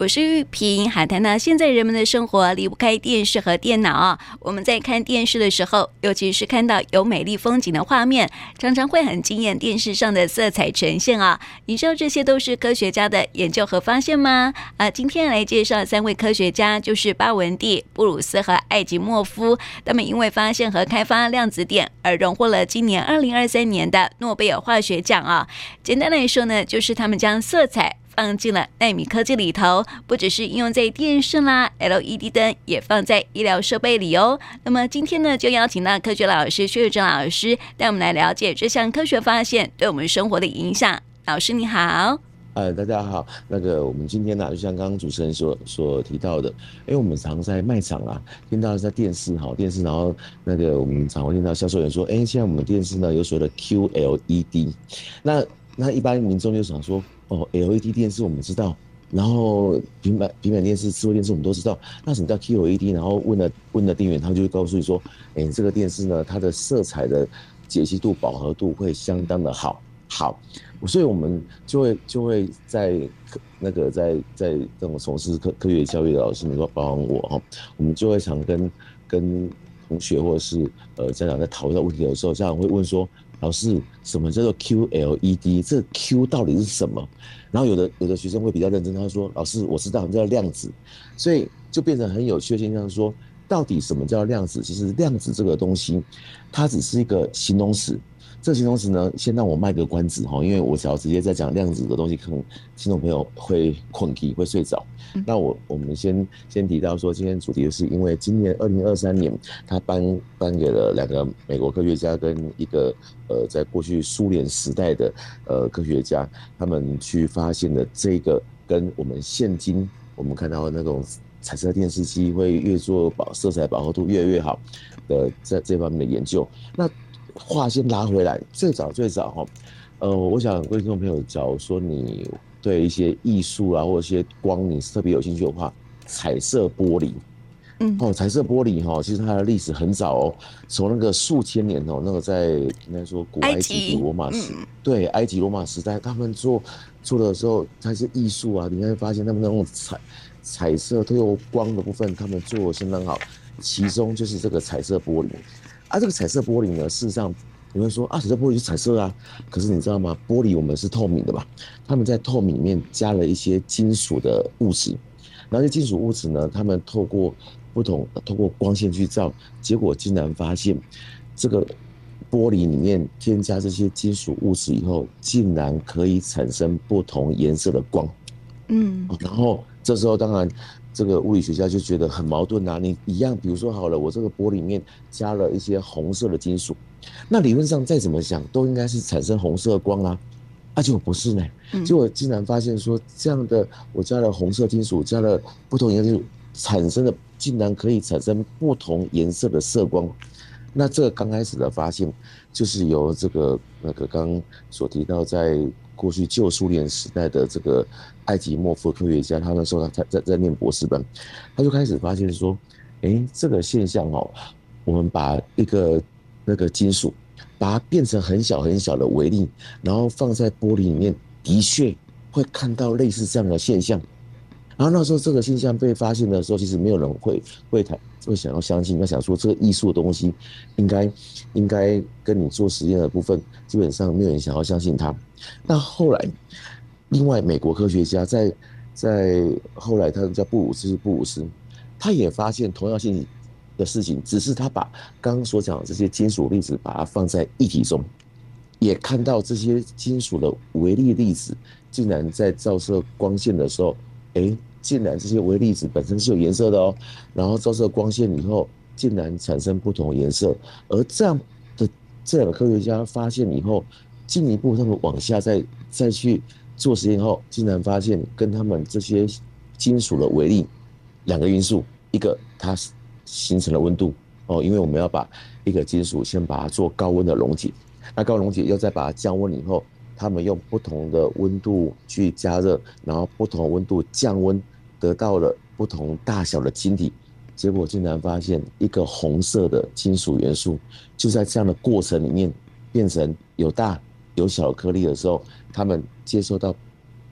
我是玉萍，海谈呢。现在人们的生活离不开电视和电脑。我们在看电视的时候，尤其是看到有美丽风景的画面，常常会很惊艳电视上的色彩呈现啊。你知道这些都是科学家的研究和发现吗？啊，今天来介绍三位科学家，就是巴文蒂、布鲁斯和艾吉莫夫。他们因为发现和开发量子点而荣获了今年二零二三年的诺贝尔化学奖啊。简单来说呢，就是他们将色彩。放进了纳米科技里头，不只是应用在电视啦，LED 灯也放在医疗设备里哦。那么今天呢，就邀请到科学老师薛玉珍老师带我们来了解这项科学发现对我们生活的影响。老师你好，呃，大家好。那个我们今天呢、就像刚刚主持人所所提到的，因为我们常在卖场啊，听到在电视哈，电视，然后那个我们常会听到销售员说，哎，现在我们电视呢有所谓的 QLED，那那一般民众就想说。哦，LED 电视我们知道，然后平板平板电视、智慧电视我们都知道。那什么叫 QLED？然后问了问了店员，他就会告诉你说：“哎，这个电视呢，它的色彩的解析度、饱和度会相当的好。”好，所以我们就会就会在那个在在这种从事科科学教育的老师，你说包含我哈，我们就会常跟跟同学或者是呃家长在讨论这个问题的时候，家长会问说。老师，什么叫做 QLED？这 Q 到底是什么？然后有的有的学生会比较认真，他说：“老师，我知道什么，叫量子。”所以就变成很有趣的现象，说到底什么叫量子？其实量子这个东西，它只是一个形容词。这个形容词呢，先让我卖个关子哈，因为我只要直接在讲量子的东西，可能听众朋友会困机，会睡着。那我我们先先提到说，今天主题是因为今年二零二三年，他颁颁给了两个美国科学家跟一个呃，在过去苏联时代的呃科学家，他们去发现的这个跟我们现今我们看到的那种彩色电视机会越做饱色彩饱和度越来越好的在这方面的研究，那。话先拉回来，最早最早哈，呃，我想各位听众朋友，假如说你对一些艺术啊，或者一些光，你是特别有兴趣的话，彩色玻璃，嗯，哦，彩色玻璃哈，其实它的历史很早哦，从那个数千年哦，那个在应该说古埃及、古罗马时，对，埃及罗马时代，他们做做的时候，它是艺术啊，你会发现他们那种彩彩色透过光的部分，他们做的相当好，其中就是这个彩色玻璃。啊，这个彩色玻璃呢，事实上你会说啊，彩色玻璃是彩色啊，可是你知道吗？玻璃我们是透明的嘛？他们在透明里面加了一些金属的物质，然后这金属物质呢，他们透过不同透过光线去照，结果竟然发现这个玻璃里面添加这些金属物质以后，竟然可以产生不同颜色的光。嗯，然后这时候当然。这个物理学家就觉得很矛盾呐，你一样，比如说好了，我这个玻璃里面加了一些红色的金属，那理论上再怎么想都应该是产生红色光啊，啊结果不是呢，结果竟然发现说这样的我加了红色金属，加了不同颜色金属产生的竟然可以产生不同颜色的色光，那这个刚开始的发现就是由这个那个刚所提到在。过去旧苏联时代的这个艾吉莫夫科学家，他那时候他在在在念博士班，他就开始发现说，哎，这个现象哦，我们把一个那个金属，把它变成很小很小的微粒，然后放在玻璃里面，的确会看到类似这样的现象。然后那时候这个现象被发现的时候，其实没有人会会谈。会想要相信，要想说这个艺术的东西应该应该跟你做实验的部分，基本上没有人想要相信它。那后来，另外美国科学家在在后来，他叫布鲁斯布鲁斯，他也发现同样性的事情，只是他把刚刚所讲的这些金属粒子把它放在液体中，也看到这些金属的微粒粒子竟然在照射光线的时候，哎。竟然这些微粒子本身是有颜色的哦，然后照射光线以后，竟然产生不同颜色。而这样的这两个科学家发现以后，进一步他们往下再再去做实验后，竟然发现跟他们这些金属的微粒两个因素，一个它形成了温度哦，因为我们要把一个金属先把它做高温的溶解，那高溶解又再把它降温以后。他们用不同的温度去加热，然后不同温度降温，得到了不同大小的晶体，结果竟然发现一个红色的金属元素就在这样的过程里面变成有大有小颗粒的时候，它们接收到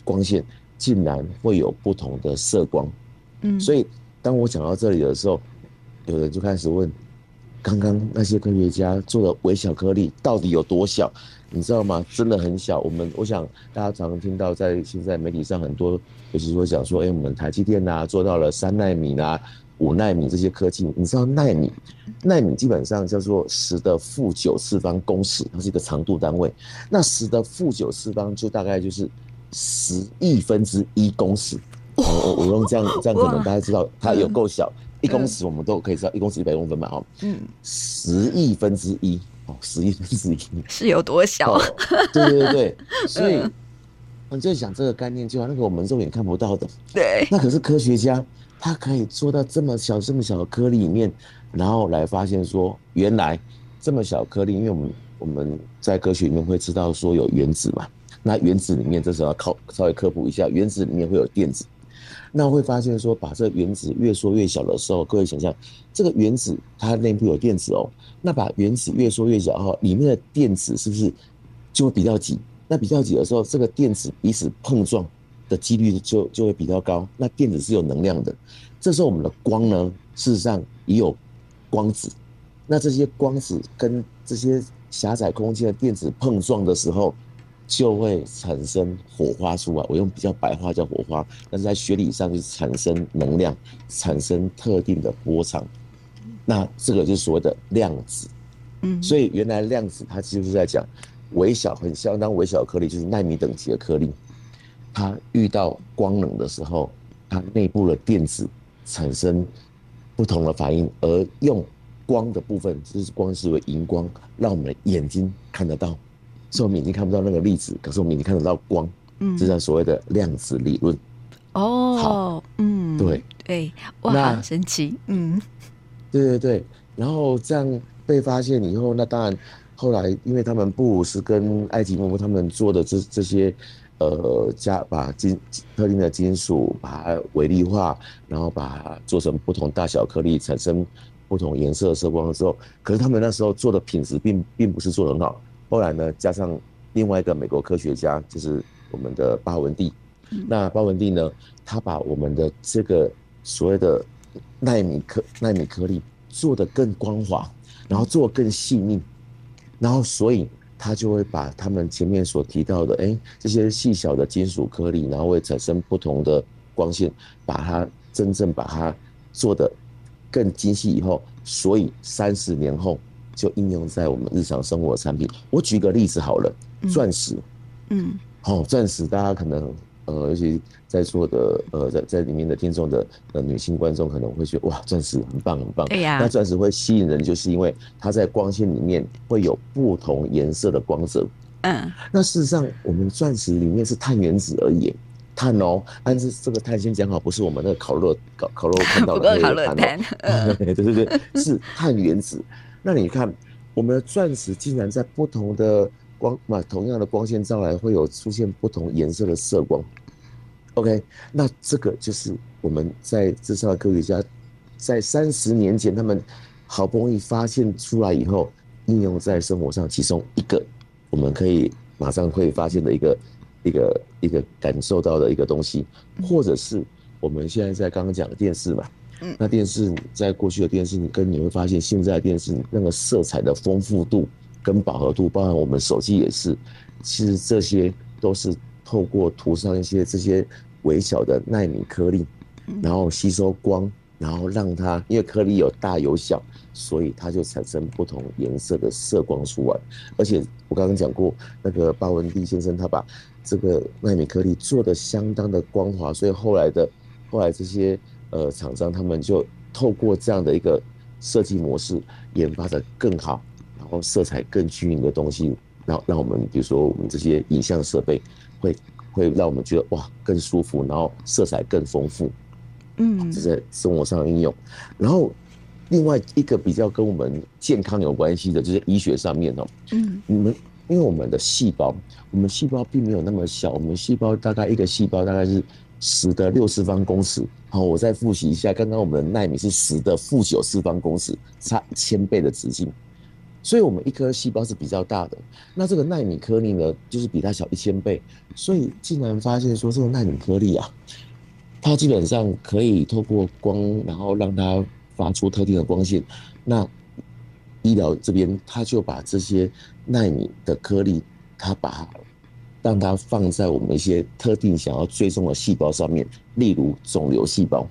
光线竟然会有不同的色光。嗯，所以当我讲到这里的时候，有人就开始问：刚刚那些科学家做的微小颗粒到底有多小？你知道吗？真的很小。我们我想大家常常听到，在现在媒体上很多，尤其是会讲说，哎、欸，我们台积电呐、啊、做到了三纳米啊、五纳米这些科技。你知道纳米？纳米基本上叫做十的负九次方公尺，它是一个长度单位。那十的负九次方就大概就是十亿分之一公尺。我我我用这样这样可能大家知道它有够小。一公尺我们都可以知道，一公尺一百公分嘛，哈。嗯。十亿分之一。哦，十亿分之一是有多小？哦？对对对，所以我就想这个概念，就像那个我们肉眼看不到的，对，那可是科学家，他可以做到这么小这么小的颗粒里面，然后来发现说，原来这么小颗粒，因为我们我们在科学里面会知道说有原子嘛，那原子里面这时候要靠稍微科普一下，原子里面会有电子。那会发现说，把这个原子越缩越小的时候，各位想象，这个原子它内部有电子哦。那把原子越缩越小哈，里面的电子是不是就会比较挤？那比较挤的时候，这个电子彼此碰撞的几率就就会比较高。那电子是有能量的，这时候我们的光呢，事实上也有光子。那这些光子跟这些狭窄空间的电子碰撞的时候，就会产生火花出来，我用比较白话叫火花，但是在学理上就是产生能量，产生特定的波长，那这个就是所谓的量子。嗯，所以原来量子它其实是在讲微小、很相当微小的颗粒，就是纳米等级的颗粒，它遇到光能的时候，它内部的电子产生不同的反应，而用光的部分，就是光是为荧光，让我们的眼睛看得到。所以我们眼睛看不到那个粒子，可是我们眼睛看得到光，嗯，这叫所谓的量子理论。哦，好，嗯，对对，哇，那神奇，嗯，对对对。然后这样被发现以后，那当然后来，因为他们布鲁斯跟艾吉莫夫他们做的这这些，呃，加把金特定的金属把它微粒化，然后把它做成不同大小颗粒，产生不同颜色的色光的时候，可是他们那时候做的品质并并不是做得很好。后来呢，加上另外一个美国科学家，就是我们的巴文蒂。那巴文蒂呢，他把我们的这个所谓的纳米颗纳米颗粒做得更光滑，然后做得更细腻，然后所以他就会把他们前面所提到的，哎、欸，这些细小的金属颗粒，然后会产生不同的光线，把它真正把它做得更精细以后，所以三十年后。就应用在我们日常生活的产品。我举个例子好了，钻石，嗯，好，钻石，大家可能呃，尤其在座的呃，在在里面的听众的呃女性观众可能会觉得哇，钻石很棒很棒。对呀。那钻石会吸引人，就是因为它在光线里面会有不同颜色的光泽。嗯。那事实上，我们钻石里面是碳原子而已，碳哦。但是这个碳先讲好，不是我们那个烤肉烤烤肉看到的那个碳哦。对对对，是碳原子。那你看，我们的钻石竟然在不同的光嘛，同样的光线照来，会有出现不同颜色的色光。OK，那这个就是我们在这上的科学家在三十年前，他们好不容易发现出来以后，应用在生活上，其中一个我们可以马上会发现的一个一个一个感受到的一个东西，或者是我们现在在刚刚讲的电视嘛。嗯，那电视在过去的电视，你跟你会发现，现在的电视那个色彩的丰富度跟饱和度，包含我们手机也是，其实这些都是透过涂上一些这些微小的纳米颗粒，然后吸收光，然后让它因为颗粒有大有小，所以它就产生不同颜色的色光出来。而且我刚刚讲过，那个巴文蒂先生他把这个纳米颗粒做的相当的光滑，所以后来的后来这些。呃，厂商他们就透过这样的一个设计模式，研发的更好，然后色彩更均匀的东西，然后让我们比如说我们这些影像设备会会让我们觉得哇更舒服，然后色彩更丰富，嗯，这在生活上的应用。然后另外一个比较跟我们健康有关系的，就是医学上面哦，嗯，你们因为我们的细胞，我们细胞并没有那么小，我们细胞大概一个细胞大概是。十的六次方公尺，好，我再复习一下，刚刚我们的纳米是十的负九次方公尺，差一千倍的直径，所以我们一颗细胞是比较大的，那这个纳米颗粒呢，就是比它小一千倍。所以竟然发现说，这个纳米颗粒啊，它基本上可以透过光，然后让它发出特定的光线。那医疗这边，它就把这些纳米的颗粒，它把它让它放在我们一些特定想要追踪的细胞上面，例如肿瘤细胞。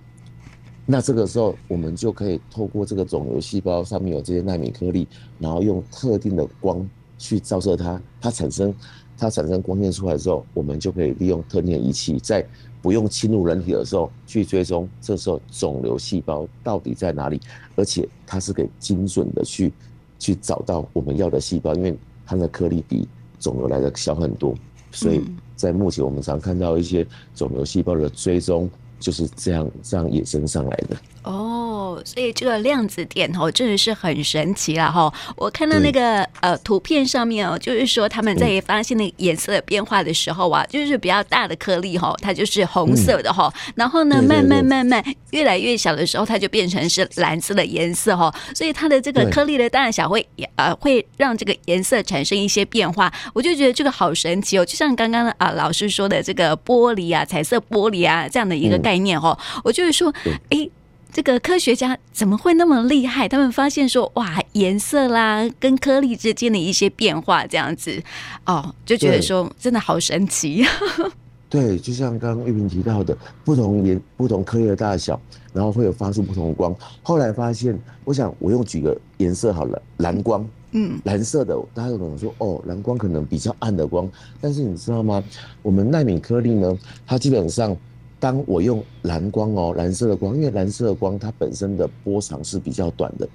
那这个时候，我们就可以透过这个肿瘤细胞上面有这些纳米颗粒，然后用特定的光去照射它，它产生它产生光线出来之后，我们就可以利用特定的仪器，在不用侵入人体的时候去追踪，这时候肿瘤细胞到底在哪里，而且它是可以精准的去去找到我们要的细胞，因为它的颗粒比肿瘤来的小很多，所以在目前我们常看到一些肿瘤细胞的追踪。就是这样，这样衍生上来的。哦，所以这个量子点哦，真的是很神奇了哈！我看到那个呃图片上面哦，就是说他们在发现那个颜色的变化的时候啊，就是比较大的颗粒哈，它就是红色的哈，然后呢，慢慢慢慢越来越小的时候，它就变成是蓝色的颜色哈。所以它的这个颗粒的大小会呃会让这个颜色产生一些变化，我就觉得这个好神奇哦！就像刚刚啊老师说的这个玻璃啊，彩色玻璃啊这样的一个概念哦，我就是说，哎。这个科学家怎么会那么厉害？他们发现说，哇，颜色啦，跟颗粒之间的一些变化，这样子，哦，就觉得说真的好神奇。对，就像刚刚玉萍提到的，不同颜、不同颗粒的大小，然后会有发出不同的光。后来发现，我想我用几个颜色好了，蓝光，嗯，蓝色的，大家有可能说，哦，蓝光可能比较暗的光，但是你知道吗？我们纳米颗粒呢，它基本上。当我用蓝光哦，蓝色的光，因为蓝色的光它本身的波长是比较短的，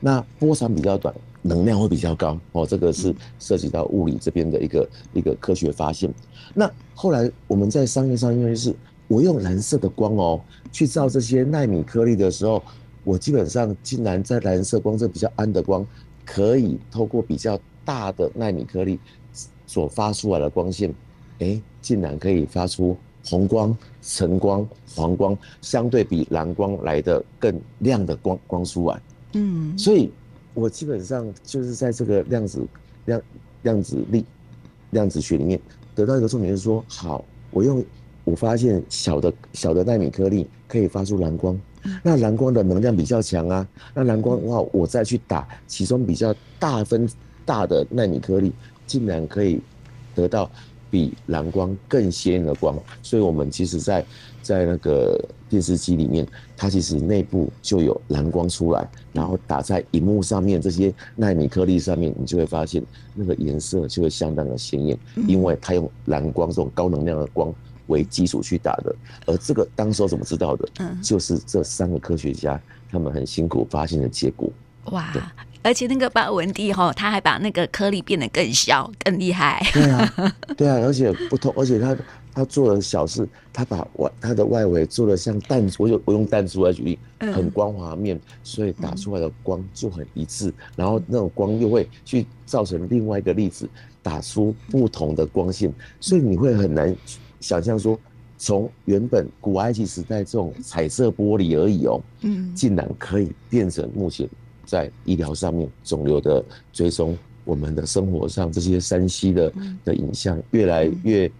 那波长比较短，能量会比较高哦。这个是涉及到物理这边的一个一个科学发现。那后来我们在商业上，因为是我用蓝色的光哦去照这些纳米颗粒的时候，我基本上竟然在蓝色光这比较暗的光，可以透过比较大的纳米颗粒所发出来的光线，哎，竟然可以发出。红光、橙光、黄光，相对比蓝光来的更亮的光光出来。嗯，所以我基本上就是在这个量子量量子力量子学里面得到一个重点，就是说，好，我用我发现小的小的纳米颗粒可以发出蓝光，那蓝光的能量比较强啊，那蓝光的话，我再去打其中比较大分大的纳米颗粒，竟然可以得到。比蓝光更鲜艳的光，所以我们其实在在那个电视机里面，它其实内部就有蓝光出来，然后打在荧幕上面这些纳米颗粒上面，你就会发现那个颜色就会相当的鲜艳，因为它用蓝光这种高能量的光为基础去打的。而这个当时候怎么知道的？嗯就是这三个科学家他们很辛苦发现的结果。哇！而且那个巴文帝哈，他还把那个颗粒变得更小、更厉害。对啊，对啊，而且不同，而且他他做了小事，他把外他的外围做的像弹珠，我就我用弹珠来举例，很光滑面，所以打出来的光就很一致。然后那种光又会去造成另外一个粒子打出不同的光线，所以你会很难想象说，从原本古埃及时代这种彩色玻璃而已哦，嗯，竟然可以变成目前。在医疗上面，肿瘤的追踪，我们的生活上这些山西的的影像越来越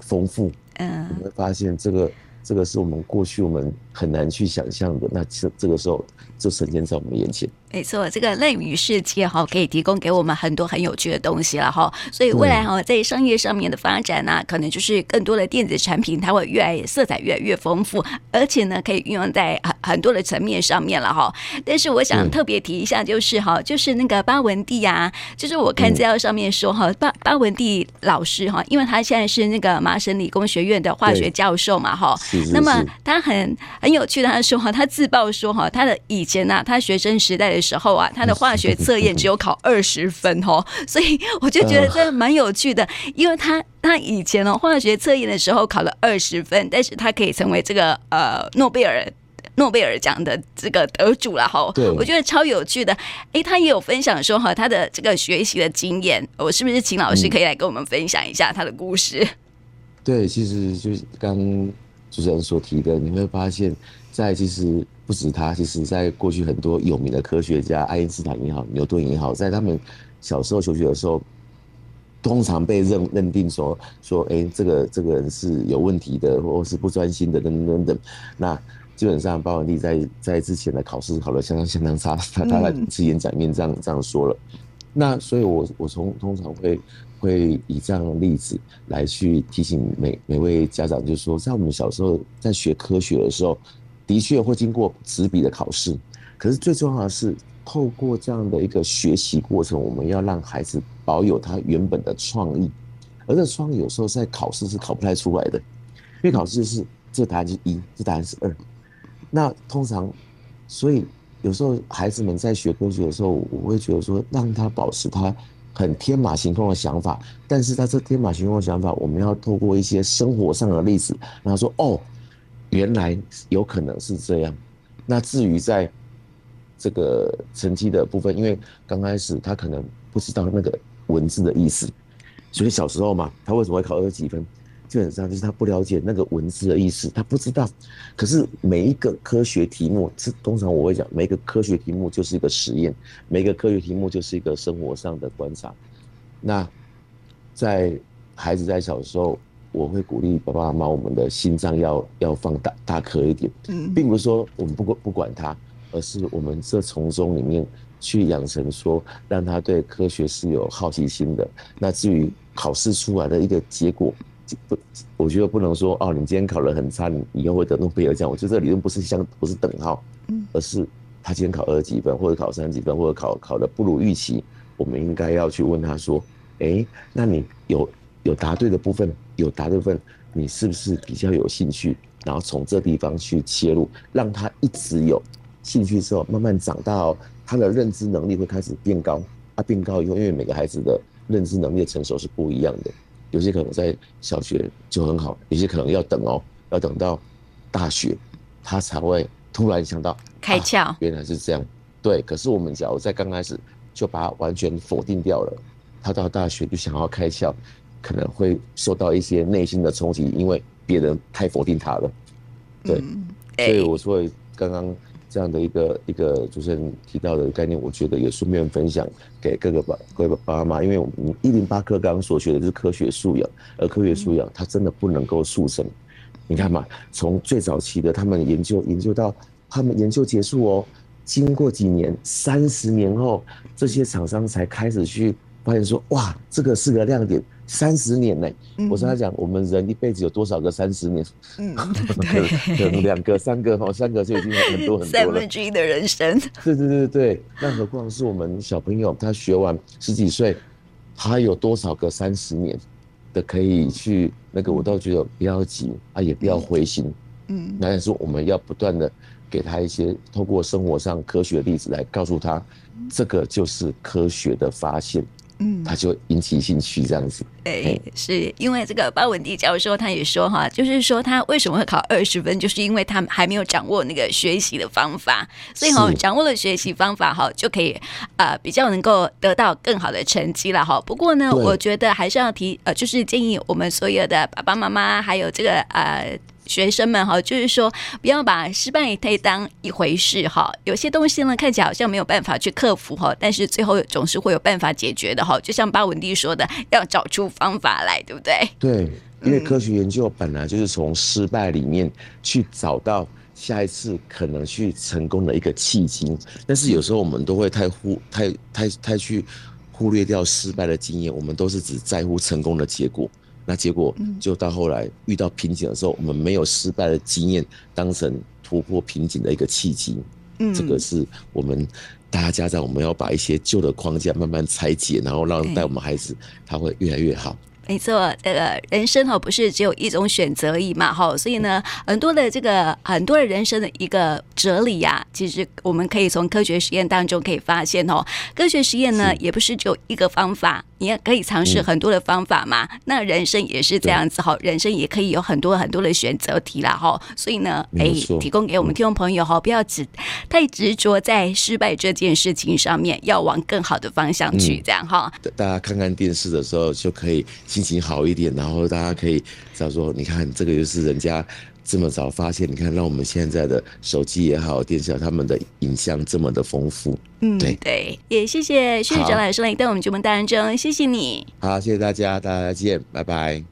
丰富，嗯，我们会发现这个这个是我们过去我们很难去想象的，那这这个时候就呈现在我们眼前。没错，这个类米世界哈，可以提供给我们很多很有趣的东西了哈。所以未来哈，在商业上面的发展呢，可能就是更多的电子产品，它会越来色彩越来越丰富，而且呢，可以运用在很很多的层面上面了哈。但是我想特别提一下，就是哈，就是那个巴文蒂啊，就是我看资料上面说哈，巴巴文蒂老师哈，因为他现在是那个麻省理工学院的化学教授嘛哈。那么他很很有趣的，他说哈，他自曝说哈，他的以前呢，他学生时代的。时候啊，他的化学测验只有考 二十分哦，所以我就觉得这蛮有趣的，因为他他以前呢化学测验的时候考了二十分，但是他可以成为这个呃诺贝尔诺贝尔奖的这个得主了哈。对，我觉得超有趣的。哎，他也有分享说哈，他的这个学习的经验，我是不是请老师可以来跟我们分享一下他的故事？对，其实就是刚主持人所提的，你会发现，在其实不止他，其实在过去很多有名的科学家，爱因斯坦也好，牛顿也好，在他们小时候求学的时候，通常被认认定说说，哎、欸，这个这个人是有问题的，或是不专心的，等等等等。那基本上，包文帝在在之前的考试考得相当相当差，他他在次演讲面这样这样说了。那所以我，我我从通常会会以这样的例子来去提醒每每位家长，就是说，在我们小时候在学科学的时候，的确会经过纸笔的考试，可是最重要的是，透过这样的一个学习过程，我们要让孩子保有他原本的创意，而这创意有时候在考试是考不太出来的，因为考试是这答案是一，这答案是二，那通常，所以。有时候孩子们在学科学的时候，我会觉得说，让他保持他很天马行空的想法，但是他这天马行空的想法，我们要透过一些生活上的例子，然后说哦，原来有可能是这样。那至于在这个成绩的部分，因为刚开始他可能不知道那个文字的意思，所以小时候嘛，他为什么会考二十几分？基本上就是他不了解那个文字的意思，他不知道。可是每一个科学题目，是通常我会讲，每一个科学题目就是一个实验，每一个科学题目就是一个生活上的观察。那在孩子在小时候，我会鼓励爸爸妈妈，我们的心脏要要放大大颗一点，并不是说我们不管不管他，而是我们这从中里面去养成说，让他对科学是有好奇心的。那至于考试出来的一个结果。不，我觉得不能说哦，你今天考得很差，你以后会得诺贝尔奖。我觉得这理论不是相，不是等号，而是他今天考二十几分，或者考三十几分，或者考考的不如预期，我们应该要去问他说，哎、欸，那你有有答对的部分，有答对的部分，你是不是比较有兴趣？然后从这地方去切入，让他一直有兴趣之后，慢慢长大哦，他的认知能力会开始变高。啊，变高以后，因为每个孩子的认知能力的成熟是不一样的。有些可能在小学就很好，有些可能要等哦，要等到大学，他才会突然想到开窍、啊，原来是这样。对，可是我们假如在刚开始就把它完全否定掉了，他到大学就想要开窍，可能会受到一些内心的冲击，因为别人太否定他了。对，嗯欸、所以我说刚刚。这样的一个一个主持人提到的概念，我觉得也顺便分享给各个爸各位爸爸妈妈，因为我们一零八课刚刚所学的就是科学素养，而科学素养它真的不能够速成。你看嘛，从最早期的他们研究研究到他们研究结束哦，经过几年，三十年后，这些厂商才开始去发现说，哇，这个是个亮点。三十年呢、欸？嗯、我跟他讲，我们人一辈子有多少个三十年？嗯，对，可能两个、三个哈，三个就已经很多很多了。三分之一的人生。对对对对，那何况是我们小朋友，他学完十几岁，他有多少个三十年的可以去那个？我倒觉得不要急啊，也不要灰心。嗯，那但是我们要不断的给他一些透过生活上科学的例子来告诉他，这个就是科学的发现。嗯，他就引起兴趣这样子。哎、欸，是因为这个包文蒂教授他也说哈，就是说他为什么会考二十分，就是因为他还没有掌握那个学习的方法，所以哈，掌握了学习方法哈，就可以呃比较能够得到更好的成绩了哈。不过呢，我觉得还是要提呃，就是建议我们所有的爸爸妈妈还有这个呃。学生们哈，就是说不要把失败太当一回事哈。有些东西呢，看起来好像没有办法去克服哈，但是最后总是会有办法解决的哈。就像巴文蒂说的，要找出方法来，对不对？对，因为科学研究本来就是从失败里面去找到下一次可能去成功的一个契机。但是有时候我们都会太忽太太太去忽略掉失败的经验，我们都是只在乎成功的结果。那结果就到后来遇到瓶颈的时候，我们没有失败的经验当成突破瓶颈的一个契机。嗯，这个是我们大家家长，我们要把一些旧的框架慢慢拆解，然后让带我们孩子，他会越来越好。没错，这个人生哈不是只有一种选择而已嘛哈，所以呢，很多的这个很多的人生的一个哲理呀，其实我们可以从科学实验当中可以发现哦。科学实验呢，也不是只有一个方法。你也可以尝试很多的方法嘛，嗯、那人生也是这样子哈，人生也可以有很多很多的选择题啦哈，所以呢，哎，提供给我们听众朋友哈，不要只太执着在失败这件事情上面，要往更好的方向去，这样哈、嗯。大家看看电视的时候就可以心情好一点，然后大家可以知道说，你看这个就是人家这么早发现，你看，让我们现在的手机也好，电视，他们的影像这么的丰富。嗯，对对，也谢谢薛宇哲老师来到我们节目当中，谢谢你。好，谢谢大家，大家再见，拜拜。